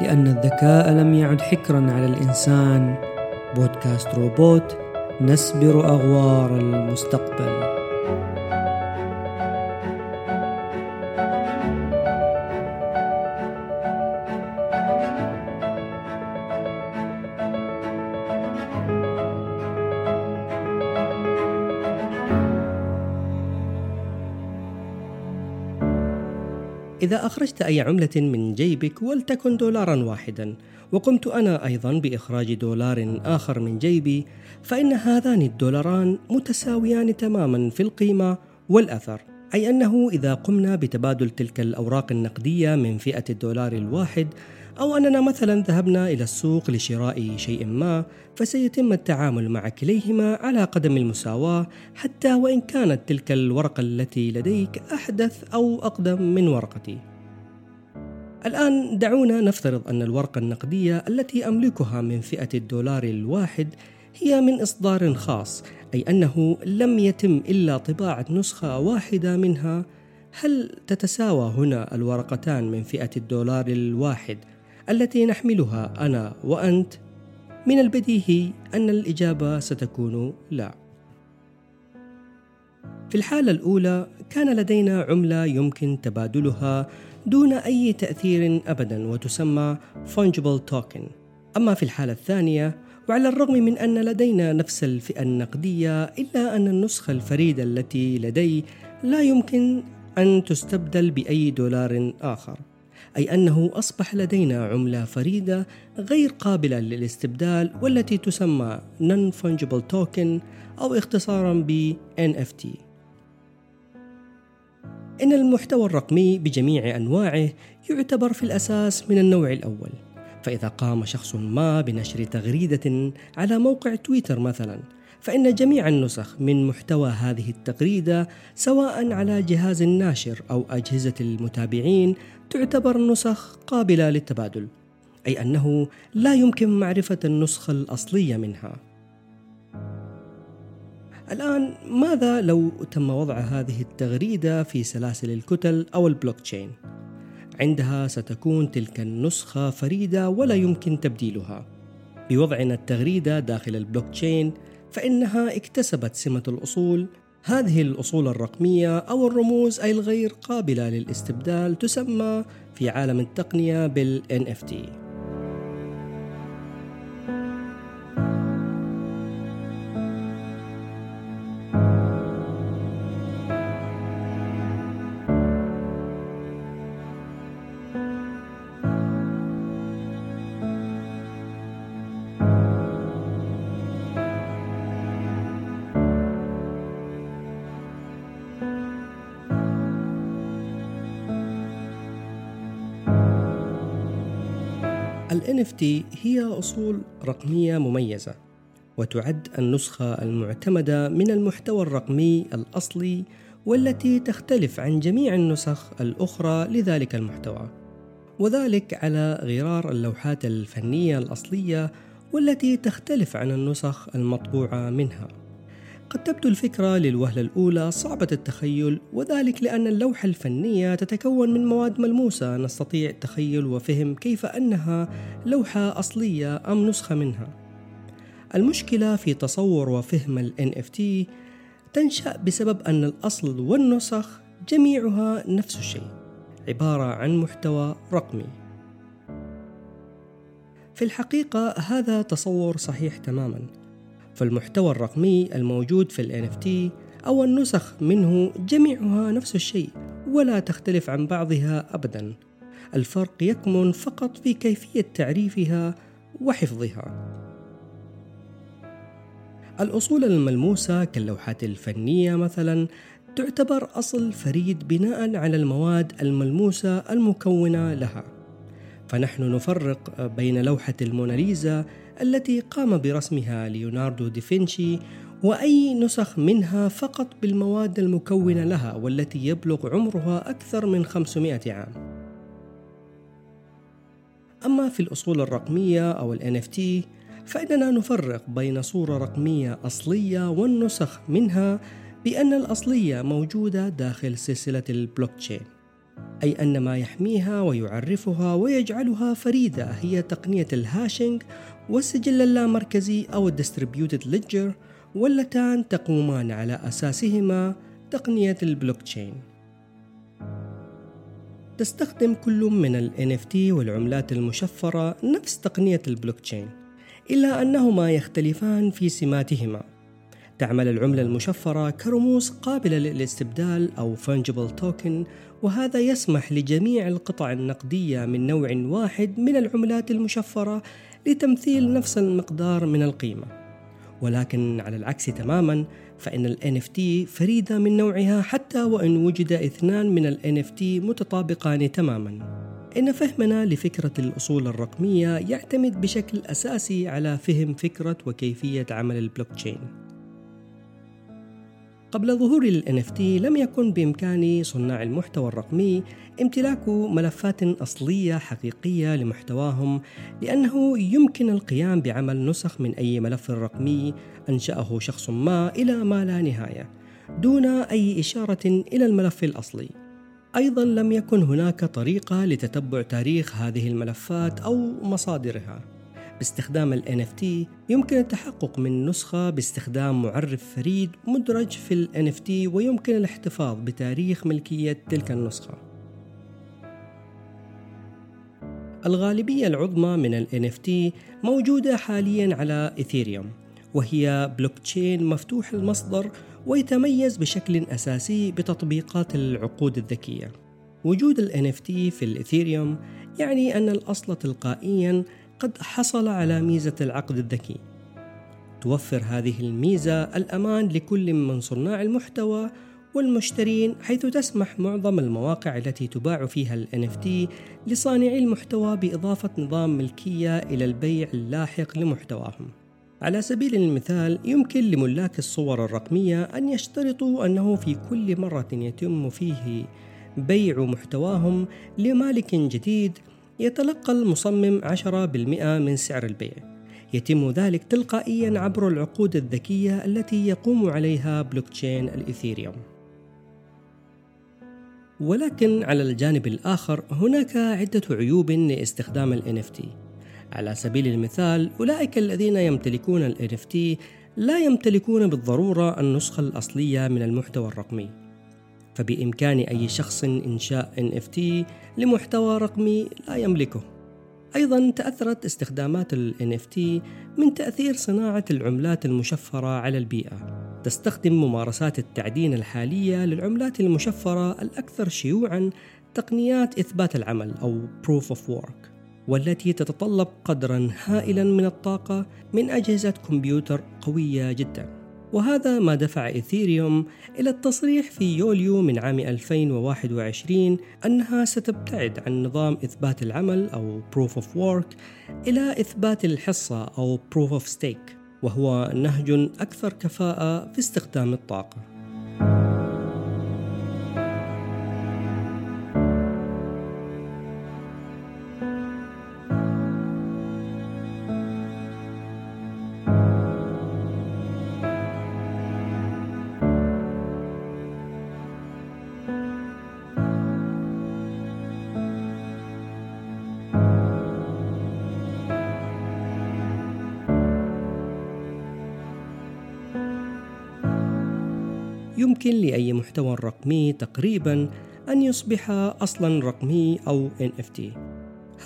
لأن الذكاء لم يعد حكرا على الإنسان. بودكاست روبوت نسبر أغوار المستقبل. إذا أخرجت أي عملة من جيبك ولتكن دولارا واحدا وقمت أنا أيضا بإخراج دولار آخر من جيبي فإن هذان الدولاران متساويان تماما في القيمة والأثر. أي أنه إذا قمنا بتبادل تلك الأوراق النقدية من فئة الدولار الواحد أو أننا مثلا ذهبنا إلى السوق لشراء شيء ما فسيتم التعامل مع كليهما على قدم المساواة حتى وإن كانت تلك الورقة التي لديك أحدث أو أقدم من ورقتي. الآن دعونا نفترض أن الورقة النقدية التي أملكها من فئة الدولار الواحد هي من إصدار خاص أي أنه لم يتم إلا طباعة نسخة واحدة منها هل تتساوى هنا الورقتان من فئة الدولار الواحد التي نحملها أنا وأنت من البديهي أن الإجابة ستكون لا. في الحالة الأولى كان لدينا عملة يمكن تبادلها دون أي تأثير ابدا وتسمى fungible token. أما في الحالة الثانية وعلى الرغم من أن لدينا نفس الفئة النقدية إلا أن النسخة الفريدة التي لدي لا يمكن أن تستبدل بأي دولار آخر. أي أنه أصبح لدينا عملة فريدة غير قابلة للاستبدال والتي تسمى Non-Fungible Token أو اختصارا ب NFT إن المحتوى الرقمي بجميع أنواعه يعتبر في الأساس من النوع الأول. فإذا قام شخص ما بنشر تغريدة على موقع تويتر مثلا فإن جميع النسخ من محتوى هذه التغريدة سواء على جهاز الناشر أو أجهزة المتابعين تعتبر نسخ قابلة للتبادل أي أنه لا يمكن معرفة النسخة الأصلية منها الآن ماذا لو تم وضع هذه التغريدة في سلاسل الكتل أو البلوك تشين؟ عندها ستكون تلك النسخة فريدة ولا يمكن تبديلها. بوضعنا التغريدة داخل البلوك تشين فإنها اكتسبت سمة الأصول. هذه الأصول الرقمية أو الرموز الغير قابلة للاستبدال تسمى في عالم التقنية بال NFT ال NFT هي أصول رقمية مميزة وتعد النسخة المعتمدة من المحتوى الرقمي الأصلي والتي تختلف عن جميع النسخ الأخرى لذلك المحتوى وذلك على غرار اللوحات الفنية الأصلية والتي تختلف عن النسخ المطبوعة منها. قد تبدو الفكرة للوهلة الأولى صعبة التخيل وذلك لأن اللوحة الفنية تتكون من مواد ملموسة نستطيع تخيل وفهم كيف أنها لوحة أصلية أم نسخة منها. المشكلة في تصور وفهم ال NFT تنشأ بسبب أن الأصل والنسخ جميعها نفس الشيء، عبارة عن محتوى رقمي. في الحقيقة هذا تصور صحيح تماماً. فالمحتوى الرقمي الموجود في ال NFT أو النسخ منه جميعها نفس الشيء ولا تختلف عن بعضها أبدا. الفرق يكمن فقط في كيفية تعريفها وحفظها. الأصول الملموسة كاللوحات الفنية مثلا تعتبر أصل فريد بناء على المواد الملموسة المكونة لها. فنحن نفرق بين لوحة الموناليزا التي قام برسمها ليوناردو دافنشي وأي نسخ منها فقط بالمواد المكونة لها والتي يبلغ عمرها أكثر من 500 عام. أما في الأصول الرقمية أو ال NFT فإننا نفرق بين صورة رقمية أصلية والنسخ منها بأن الأصلية موجودة داخل سلسلة البلوك تشين أي أن ما يحميها ويعرفها ويجعلها فريدة هي تقنية ال hashing والسجل اللامركزي أو ال distributed ledger واللتان تقومان على أساسهما تقنية البلوكتشين. تستخدم كل من ال NFT والعملات المشفرة نفس تقنية البلوكتشين إلا أنهما يختلفان في سماتهما. تعمل العملة المشفرة كرموز قابلة للاستبدال أو fungible token وهذا يسمح لجميع القطع النقدية من نوع واحد من العملات المشفرة لتمثيل نفس المقدار من القيمة. ولكن على العكس تماما فإن ال NFT فريدة من نوعها حتى وإن وجد اثنان من ال NFT متطابقان تماما. إن فهمنا لفكرة الأصول الرقمية يعتمد بشكل أساسي على فهم فكرة وكيفية عمل البلوكتشين. قبل ظهور ال NFT لم يكن بإمكان صناع المحتوى الرقمي امتلاك ملفات أصلية حقيقية لمحتواهم لأنه يمكن القيام بعمل نسخ من أي ملف رقمي أنشأه شخص ما إلى ما لا نهاية دون أي إشارة إلى الملف الأصلي. أيضا لم يكن هناك طريقة لتتبع تاريخ هذه الملفات أو مصادرها. باستخدام ال NFT يمكن التحقق من نسخة باستخدام معرف فريد مدرج في ال NFT ويمكن الاحتفاظ بتاريخ ملكية تلك النسخة. الغالبية العظمى من ال NFT موجودة حاليا على إثيريوم وهي بلوكتشين مفتوح المصدر ويتميز بشكل أساسي بتطبيقات العقود الذكية. وجود ال NFT في الإثيريوم يعني أن الأصل تلقائيا قد حصل على ميزة العقد الذكي توفر هذه الميزة الأمان لكل من صناع المحتوى والمشترين حيث تسمح معظم المواقع التي تباع فيها ال NFT لصانعي المحتوى بإضافة نظام ملكية إلى البيع اللاحق لمحتواهم. على سبيل المثال يمكن لملاك الصور الرقمية أن يشترطوا أنه في كل مرة يتم فيه بيع محتواهم لمالك جديد يتلقى المصمم 10% من سعر البيع. يتم ذلك تلقائيا عبر العقود الذكية التي يقوم عليها بلوكتشين الإثيريوم ولكن على الجانب الآخر هناك عدة عيوب لاستخدام ال NFT على سبيل المثال أولئك الذين يمتلكون ال NFT لا يمتلكون بالضرورة النسخة الأصلية من المحتوى الرقمي. فبإمكان أي شخص إنشاء NFT لمحتوى رقمي لا يملكه. أيضا تأثرت استخدامات ال NFT من تأثير صناعة العملات المشفرة على البيئة. تستخدم ممارسات التعدين الحالية للعملات المشفرة الأكثر شيوعا تقنيات إثبات العمل أو Proof of Work والتي تتطلب قدرا هائلا من الطاقة من أجهزة كمبيوتر قوية جدا. وهذا ما دفع إيثيريوم إلى التصريح في يوليو من عام 2021 أنها ستبتعد عن نظام إثبات العمل أو Proof of Work إلى إثبات الحصة أو Proof of Stake وهو نهج أكثر كفاءة في استخدام الطاقة. يمكن لأي محتوى رقمي تقريبا أن يصبح أصلا رقمي أو NFT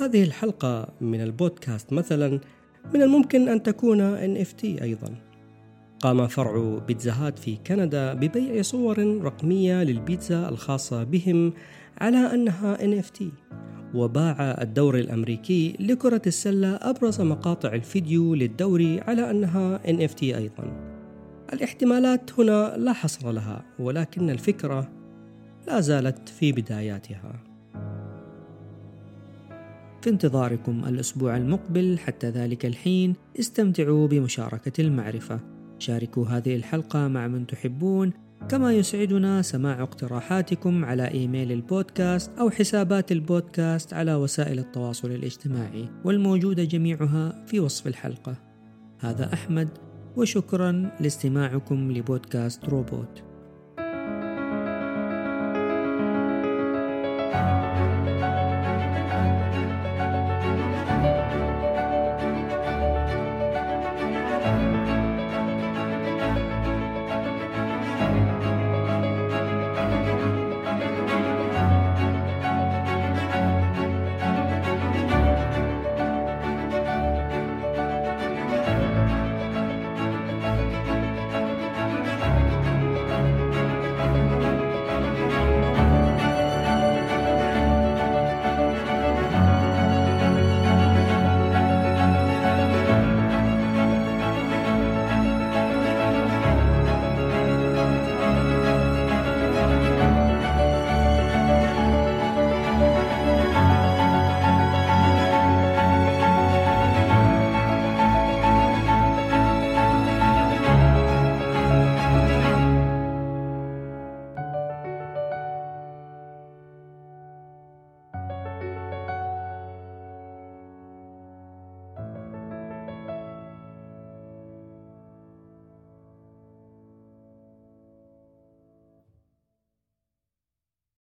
هذه الحلقة من البودكاست مثلا من الممكن أن تكون NFT أيضا. قام فرع بيتزا هات في كندا ببيع صور رقمية للبيتزا الخاصة بهم على أنها NFT وباع الدوري الأمريكي لكرة السلة أبرز مقاطع الفيديو للدوري على أنها NFT أيضا. الاحتمالات هنا لا حصر لها ولكن الفكرة لا زالت في بداياتها. في انتظاركم الأسبوع المقبل حتى ذلك الحين استمتعوا بمشاركة المعرفة. شاركوا هذه الحلقة مع من تحبون كما يسعدنا سماع اقتراحاتكم على إيميل البودكاست أو حسابات البودكاست على وسائل التواصل الاجتماعي والموجودة جميعها في وصف الحلقة. هذا أحمد وشكرا لاستماعكم لبودكاست روبوت.